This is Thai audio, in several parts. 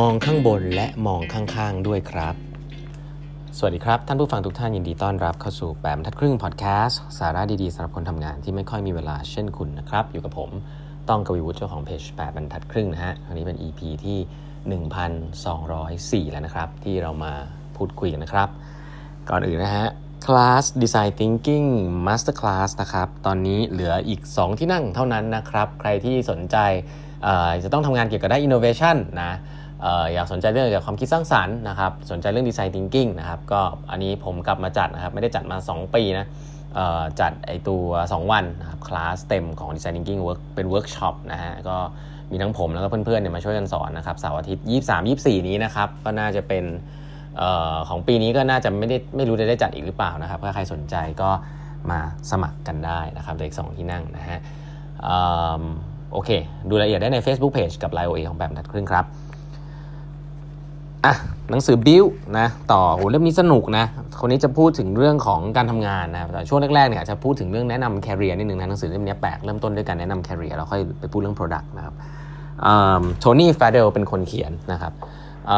มองข้างบนและมองข้างๆด้วยครับ สวัสดีครับ ท่านผู้ฟังทุกท่านยินดีต้อนรับเข้าสู่แปมทัดครึ่งพอดแคสต์สาระดีๆสำหรับคนทำงานที่ไม่ค่อยมีเวลาเช่นคุณนะครับ อยู่กับผมต้องกวีวุฒิเจ้าของเพจแปดบรรทัดครึ่งนะฮะวันนี้เป็น EP ที่ 1204 แล้วนะครับ ที่เรามาพูดคุยกันนะครับ ก่อนอื่นนะฮะคลาส Design Thinking Master Class นะครับ ตอนนี้เหลืออีก 2 ที่นั่งเท่านั้นนะครับ ใครที่สนใจจะต้องทำงานเกี่ยวกับด้าน innovation นะ อยากสนใจเรื่องเกี่ยวกับความคิดสร้างสรรค์นะครับสนใจเรื่อง design thinking นะครับก็อันนี้ผมกลับมาจัดนะครับไม่ได้จัดมา 2 ปีนะจัดไอตัว 2 วันนะครับคลาสเต็มของ design thinking work เป็นเวิร์กช็อปนะฮะก็มีทั้งผมแล้วก็เพื่อนๆเนี่ยมาช่วยกันสอนนะครับเสาร์อาทิตย์ 23 24 นี้นะครับก็น่าจะเป็นออของปีนี้ก็น่าจะไม่ได้ไม่รู้จะได้จัดอีกหรือเปล่านะครับถ้าใครสนใจก็มาสมัครกันได้นะครับอีกสองที่นั่งนะฮะโอเค ดูรายละเอียดได้ใน Facebook Page กับ Line OA ของแบบนัดครึ่งครับ อะหนังสือบิวนะต่อโหเล่มนี้สนุกนะคนนี้จะพูดถึงเรื่องของการทำงานนะแต่ช่วงแรกๆเนี่ยจะพูดถึงเรื่องแนะนำแคริเอร์นิดนึงนะหนังสือเล่มนี้แปลกเริ่มต้นด้วยการแนะนำแคริเอร์แล้วค่อยไปพูดเรื่อง Product นะครับโทนี่ฟาเดลเป็นคนเขียนนะครับอ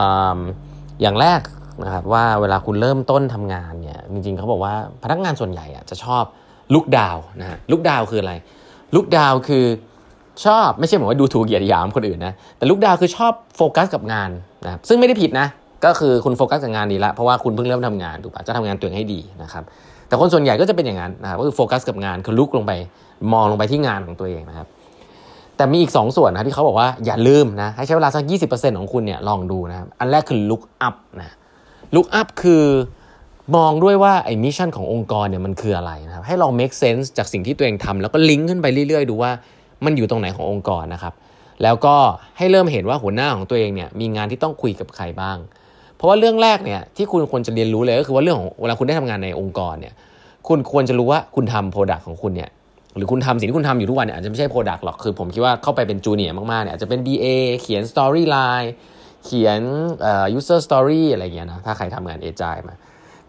อย่างแรกนะครับว่าเวลาคุณเริ่มต้นทำงานเนี่ยจริงๆเขาบอกว่าพนักงานส่วนใหญ่อะจะชอบlook down นะฮะ look down คืออะไร look down คือ ชอบไม่ใช่เหมือนว่าดูถูกเหยียดหยามคนอื่นนะแต่ look down คือชอบโฟกัสกับงานนะครับซึ่งไม่ได้ผิดนะ ก็คือคุณโฟกัสกับงานดีละเพราะว่าคุณเพิ่งเริ่มทำงานถูกปะจะทำงานตัวเองให้ดีนะครับแต่คนส่วนใหญ่ก็จะเป็นอย่างนั้นนะครับก็คือโฟกัสกับงานคือ look ลงไปมองลงไปที่งานของตัวเองนะครับแต่มีอีก 2 ส่วนนะที่เขาบอกว่าอย่าลืมนะให้ใช้เวลาสัก 20%ของคุณเนี่ยลองดูนะครับอันแรกคือ look up นะlook up คือมองด้วยว่าไอ้ mission ขององค์กรเนี่ยมันคืออะไรนะครับให้ลอง make sense จากสิ่งที่ตัวเองทำแล้วก็ลิงก์ขึ้นไปเรื่อยๆ ดูว่า มันอยู่ตรงไหนขององค์กรนะครับ แล้วก็ให้เริ่มเห็นว่าหัวหน้าของตัวเองเนี่ยมีงานที่ต้องคุยกับใครบ้าง เพราะว่าเรื่องแรกเนี่ยที่คุณควรจะเรียนรู้เลยก็คือว่าเรื่องของเวลาคุณได้ทำงานในองค์กรเนี่ยคุณควรจะรู้ว่าคุณทำ product ของคุณเนี่ยหรือคุณทำสิ่งที่คุณทำอยู่ทุกวันเนี่ยอาจจะไม่ใช่ product หรอกคือผมคิดว่าเข้าไปเป็น junior มากๆเนี่ยอาจจะเป็น BA เขียน storyline เขียนเอ่อ user story อะไรเงี้ยนะถ้าใครทำงาน agile มา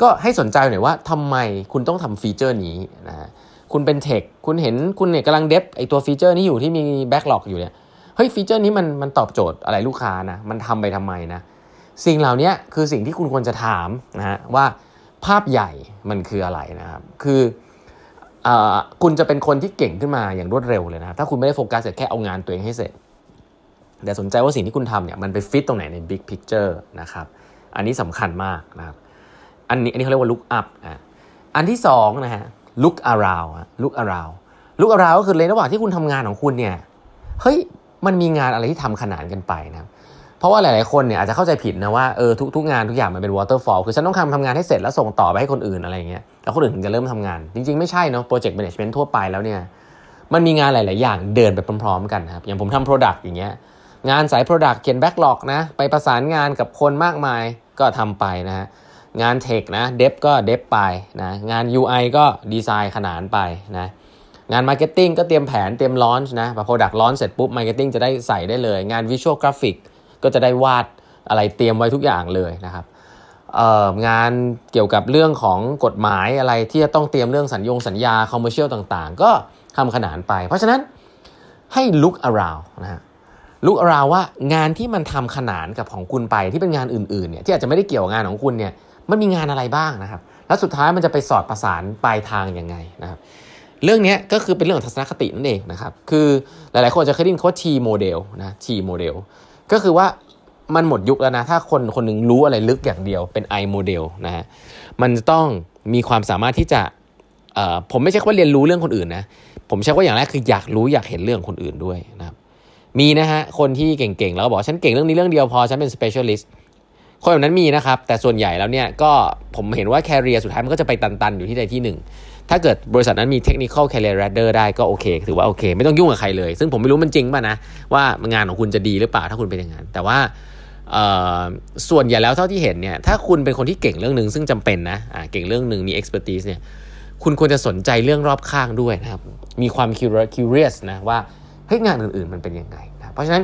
ก็ให้สนใจหน่อยว่าทำไมคุณต้องทำ feature นี้นะ คุณเป็น tech คุณเห็นคุณเนี่ยกำลัง dev ไอตัว feature นี้อยู่ที่มี backlog อยู่เนี่ยเฮ้ย feature นี้มันมันตอบโจทย์อะไรลูกค้านะมันทำไปทำไมนะสิ่งเหล่านี้คือสิ่งที่คุณควรจะถามนะฮะว่าภาพใหญ่มันคืออะไรนะครับคืออคุณจะเป็นคนที่เก่งขึ้นมาอย่างรวดเร็วเลยนะถ้าคุณไม่ได้โฟกัสแต่แค่เอางานตัวเองให้เสร็จแต่สนใจว่าสิ่งที่คุณทำเนี่ยมันไปฟิตตรงไหนใน big picture นะครับอันนี้สำคัญมากนะครับอันนี้อันนี้เขาเรียกว่า look up นะอันที่สองนะฮะ look around look around look around ก็คือในระหว่างที่คุณทำงานของคุณเนี่ยเฮ้ยมันมีงานอะไรที่ทำขนานกันไปนะเพราะว่าหลาย ๆ คนเนี่ยอาจจะเข้าใจผิดนะว่าเออทุกทุกงานทุกอย่างมันเป็น waterfall คือฉันต้องทำทำงานให้เสร็จแล้วส่งต่อไปให้คนอื่นอะไรเงี้ยแล้วคนอื่นถึงจะเริ่มทำงาน จริง ๆ ไม่ใช่เนาะ project management ทั่วไปแล้วเนี่ยมันมีงานหลาย ๆ อย่างเดินไปพร้อม ๆ กันครับอย่างผมทำ product อย่างเงี้ยงานสาย product เขียน backlog นะไปประสานงานกับคนมากมายก็ทำไปนะฮะ งาน tech นะ dev ก็ dev ไปนะงาน UI ก็ดีไซน์ขนานไปนะงาน marketing ก็เตรียมแผนเตรียม launch นะพอ product launch เสร็จปุ๊บ marketing จะได้ใส่ได้เลย งาน visual graphic ก็จะได้วาดอะไรเตรียมไว้ทุกอย่างเลยนะครับงานเกี่ยวกับเรื่องของกฎหมายอะไรที่จะต้องเตรียมเรื่องสัญญงสัญญา commercial ต่างๆ ก็ทำขนานไป เพราะฉะนั้นให้ look around นะฮะ look around ว่างานที่มันทำขนานกับของคุณไปที่เป็นงานอื่นๆเนี่ยที่อาจจะไม่ได้เกี่ยวกับงานของคุณเนี่ย มันมีงานอะไรบ้างนะครับ แล้วสุดท้ายมันจะไปสอดประสานปลายทางยังไงนะครับ เรื่องนี้ก็คือเป็นเรื่องของทัศนคตินั่นเองนะครับ คือหลายๆคนจะเคยได้ยินคำว่า T โมเดลนะ T โมเดลก็คือว่ามันหมดยุคแล้วนะ ถ้าคนคนนึงรู้อะไรลึกอย่างเดียวเป็น I โมเดลนะฮะมันจะต้องมีความสามารถที่จะผมไม่ใช่ว่าเรียนรู้เรื่องคนอื่นนะผมใช้ว่าอย่างแรกคืออยากรู้อยากเห็นเรื่องคนอื่นด้วยนะครับมีนะฮะคนที่เก่งๆแล้วบอกฉันเก่งเรื่องนี้เรื่องเดียวพอฉันเป็น specialist คนแบบนั้นมีนะครับ แต่ส่วนใหญ่แล้วเนี่ยก็ผมเห็นว่า career สุดท้ายมันก็จะไปตันๆ อยู่ที่ใดที่หนึ่ง ถ้าเกิดบริษัทนั้นมี technical career ladder ได้ก็โอเค ถือว่าโอเค ไม่ต้องยุ่งกับใครเลย ซึ่งผมไม่รู้มันจริงป่ะนะ ว่างานของคุณจะดีหรือเปล่าถ้าคุณเป็นอย่างนั้นแต่ว่าส่วนใหญ่แล้วเท่าที่เห็นเนี่ยถ้าคุณเป็นคนที่เก่งเรื่องหนึ่งซึ่งจำเป็นนะะเก่งเรื่องหนึ่งมี expertise เนี่ยคุณควรจะสนใจเรื่องรอบข้างด้วยนะครับมีความ curious นะว่าเฮ้ยงานอื่นๆมันเป็นยังไงนะเพราะฉะนั้น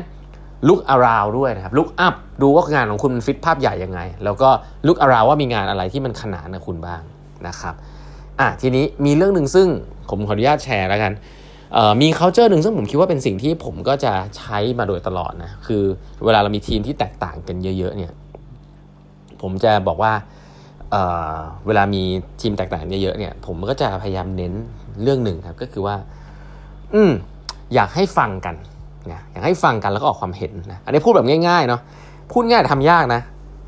ลุกอาราวด้วยนะครับลุกอัพดูว่างานของคุณมันฟิตภาพใหญ่ยังไง แล้วก็ลุกอาราวว่ามีงานอะไรที่มันขนานกับคุณบ้างนะครับอะทีนี้มีเรื่องหนึ่งซึ่งผมขออนุญาตแชร์แล้วกันมี culture หนึ่งซึ่งผมคิดว่าเป็นสิ่งที่ผมก็จะใช้มาโดยตลอดนะคือเวลาเรามีทีมที่แตกต่างกันเยอะๆเนี่ยผมจะบอกว่าเเวลามีทีมแตกต่างเยอะๆเนี่ยผมก็จะพยายามเน้นเรื่องหนึ่งครับก็คือว่า อืมอยากให้ฟังกัน นะอยากให้ฟังกันแล้วก็ออกความเห็นนะอันนี้พูดแบบง่ายๆเนาะพูดง่ายทำยากนะ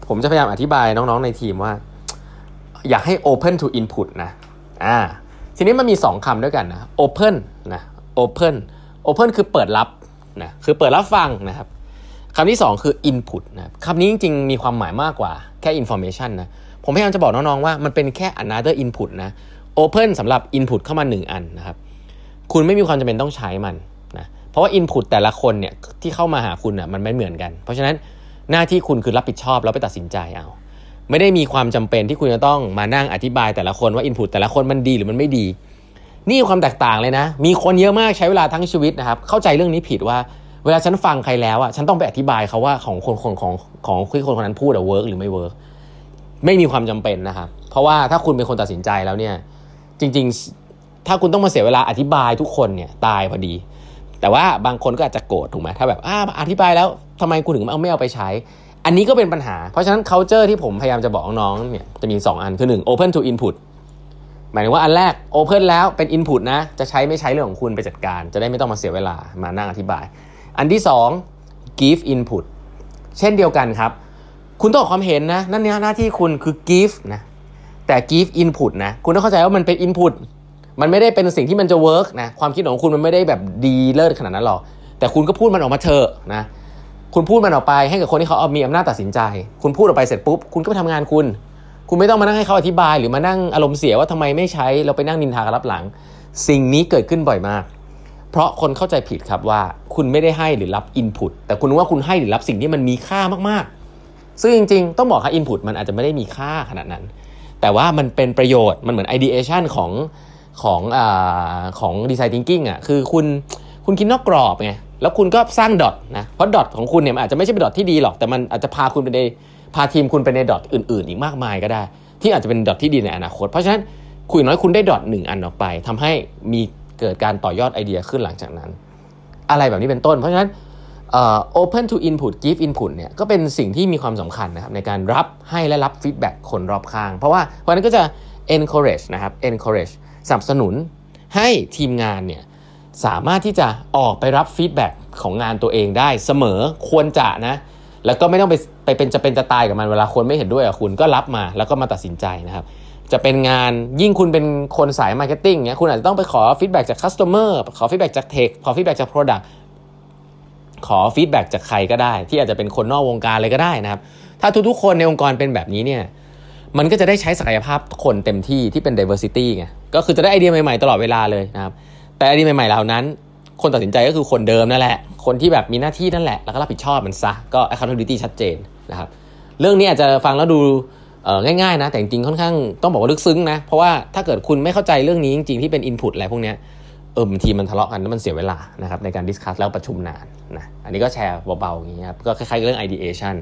ผมจะพยายามอธิบายน้องๆในทีมว่า อยากให้ open to input นะอ่าทีนี้มันมี 2คำด้วยกันนะ open นะ open open คือเปิดรับนะคือเปิดรับฟังนะครับคำที่ 2 คือ input นะคำนี้จริงๆ มีความหมายมากกว่าแค่ information นะผมพยายามจะบอกน้องๆว่ามันเป็นแค่ another input นะ open สำหรับ input เข้ามา 1 อันนะครับ คุณไม่มีความจำเป็นต้องใช้มัน เพราะว่า input แต่ละคนเนี่ยที่เข้ามาหาคุณอะมันไม่เหมือนกัน เพราะฉะนั้นหน้าที่คุณคือรับผิดชอบแล้วไปตัดสินใจเอา ไม่ได้มีความจำเป็นที่คุณจะต้องมานั่งอธิบายแต่ละคนว่า input แต่ละคนมันดีหรือมันไม่ดี นี่ความแตกต่างเลยนะ มีคนเยอะมากใช้เวลาทั้งชีวิตนะครับ เข้าใจเรื่องนี้ผิดว่า เวลาฉันฟังใครแล้วอะฉันต้องไปอธิบายเขาว่าของคนของของของที่คนคนนั้นพูดอะ work หรือไม่ work ไม่มีความจำเป็นนะครับ เพราะว่าถ้าคุณเป็นคนตัดสินใจแล้วเนี่ยจริง ๆ ถ้าคุณต้องมาเสียเวลาอธิบายทุกคนเนี่ยตายพอดี แต่ว่าบางคนก็อาจจะโกรธถูกไหมถ้าแบบอ่าอธิบายแล้วทำไมคุณถึงเอาไม่เอาไปใช้ อันนี้ก็เป็นปัญหา เพราะฉะนั้น culture ที่ผมพยายามจะบอกน้องเนี่ยจะมี 2 อันคือ 1 open to input หมายถึงว่าอันแรก open แล้วเป็น input นะ จะใช้ไม่ใช้เรื่องของคุณไปจัดการ จะได้ไม่ต้องมาเสียเวลามานั่งอธิบาย อันที่ 2 give input เช่นเดียวกันครับ คุณต้องออกความเห็นนะ นั่นเนี่ยหน้าที่คุณคือ give นะแต่ give input นะ คุณต้องเข้าใจว่ามันเป็น input มันไม่ได้เป็นสิ่งที่มันจะ work นะความคิดของคุณมันไม่ได้แบบดีเลิศขนาดนั้นหรอกแต่คุณก็พูดมันออกมาเถอะนะคุณพูดมันออกไปให้กับคนที่เขาเอามีอำนาจตัดสินใจ คุณพูดออกไปเสร็จปุ๊บคุณก็ไปทำงานคุณ คุณไม่ต้องมานั่งให้เขาอธิบาย หรือมานั่งอารมณ์เสียว่าทำไมไม่ใช้เราไปนั่งนินทากันรับหลัง สิ่งนี้เกิดขึ้นบ่อยมาก เพราะคนเข้าใจผิดครับว่าคุณไม่ได้ให้หรือรับ input แต่คุณว่าคุณให้หรือรับสิ่งที่มันมีค่ามากๆ ซึ่งจริง ๆ ต้องบอกค่ะ input มันอาจจะไม่ได้มีค่าขนาดนั้น แต่ว่ามันเป็นประโยชน์มันเหมือน ideation ของ ของอของ design thinking อะคือคุณคุณคิดนอกกรอบไงแล้วคุณก็สร้าง dot นะเพราะ dot ของคุณเนี่ยอาจจะไม่ใช่เป็น dot ที่ดีหรอกแต่มันอาจจะพาคุณไปในพาทีมคุณไปใน dot อื่น ๆ อีกมากมายก็ได้ ที่อาจจะเป็น dot ที่ดีในอนาคต เพราะฉะนั้นอย่างน้อยคุณได้ dot หนึ่งอันออกไปทำให้มีเกิดการต่อยอดไอเดียขึ้นหลังจากนั้น อะไรแบบนี้เป็นต้น เพราะฉะนั้น open to input give input เนี่ยก็เป็นสิ่งที่มีความสำคัญนะครับในการรับให้และรับ feedback คนรอบข้าง เพราะว่าเพราะนั้นก็จะ encourage นะครับ encourage สนับสนุนให้ทีมงานเนี่ยสามารถที่จะออกไปรับ feedback ของงานตัวเองได้เสมอควรจะนะแล้วก็ไม่ต้องไปไปเป็นจะเป็นจะตายกับมันเวลาคนไม่เห็นด้วยกับคุณก็รับมาแล้วก็มาตัดสินใจนะครับจะเป็นงานยิ่งคุณเป็นคนสาย marketing เนี่ยคุณอาจจะต้องไปขอ feedback จาก customer ขอ feedback จาก tech ขอ feedback จาก product ขอ feedback จากใครก็ได้ ที่อาจจะเป็นคนนอกวงการเลยก็ได้นะครับ ถ้าทุกๆ คนในองค์กรเป็นแบบนี้เนี่ยมันก็จะได้ใช้ศักยภาพคนเต็มที่ที่เป็น diversity ไง ก็คือจะได้ไอเดียใหม่ๆตลอดเวลาเลยนะครับ แต่ไอเดียใหม่ๆเหล่านั้น คนตัดสินใจก็คือคนเดิมนั่นแหละ คนที่แบบมีหน้าที่นั่นแหละ แล้วก็รับผิดชอบมันซะ ก็ accountability ชัดเจนนะครับ เรื่องนี้อาจจะฟังแล้วดูง่ายๆนะ แต่จริงๆ ค่อนข้างต้องบอกว่าลึกซึ้งนะ เพราะว่าถ้าเกิดคุณไม่เข้าใจเรื่องนี้จริงๆ ที่เป็น input อะไรพวกนี้เออบางทีมันทะเลาะกันแล้วมันเสียเวลานะครับในการ discuss แล้วประชุมนานนะ อันนี้ก็แชร์เบาๆอย่างนี้ครับ ก็คล้ายๆเรื่อง ideation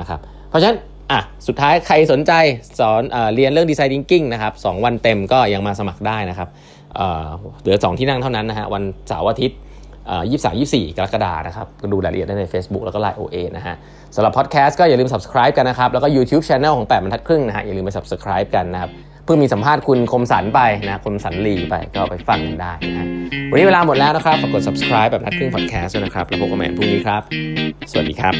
นะครับ เพราะฉะนั้น อะสุดท้ายใครสนใจสอนเอเรียนเรื่อง design thinking นะครับสวันเต็มก็ยังมาสมัครได้นะครับเหลือ 2 ที่นั่งเท่านั้นนะฮะวันเสาร์อาทิตย์ยี่สามยี่สี่กรกฎานะครับก็ดูรายละเอียดได้ใน Facebook แล้วก็ Line OA นะฮะสำหรับพอดแคสต์ก็อย่าลืม subscribe กันนะครับ แล้วก็ YouTube Channel ของ 8บรรทัดครึ่งนะฮะอย่าลืมไป subscribe กันนะครับเพิ่งมีสัมภาษณ์คุณคมสันไปนะคมสันลีไปก็ไปฟังกันได้นะวันนี้เวลาหมดแล้วนะครับฝากกด subscribe แบบนัดครึ่ง podcast ด้วยนะครับแล้วพบกันใหม่พรุ่งนี้ครับ สวัสดีครับ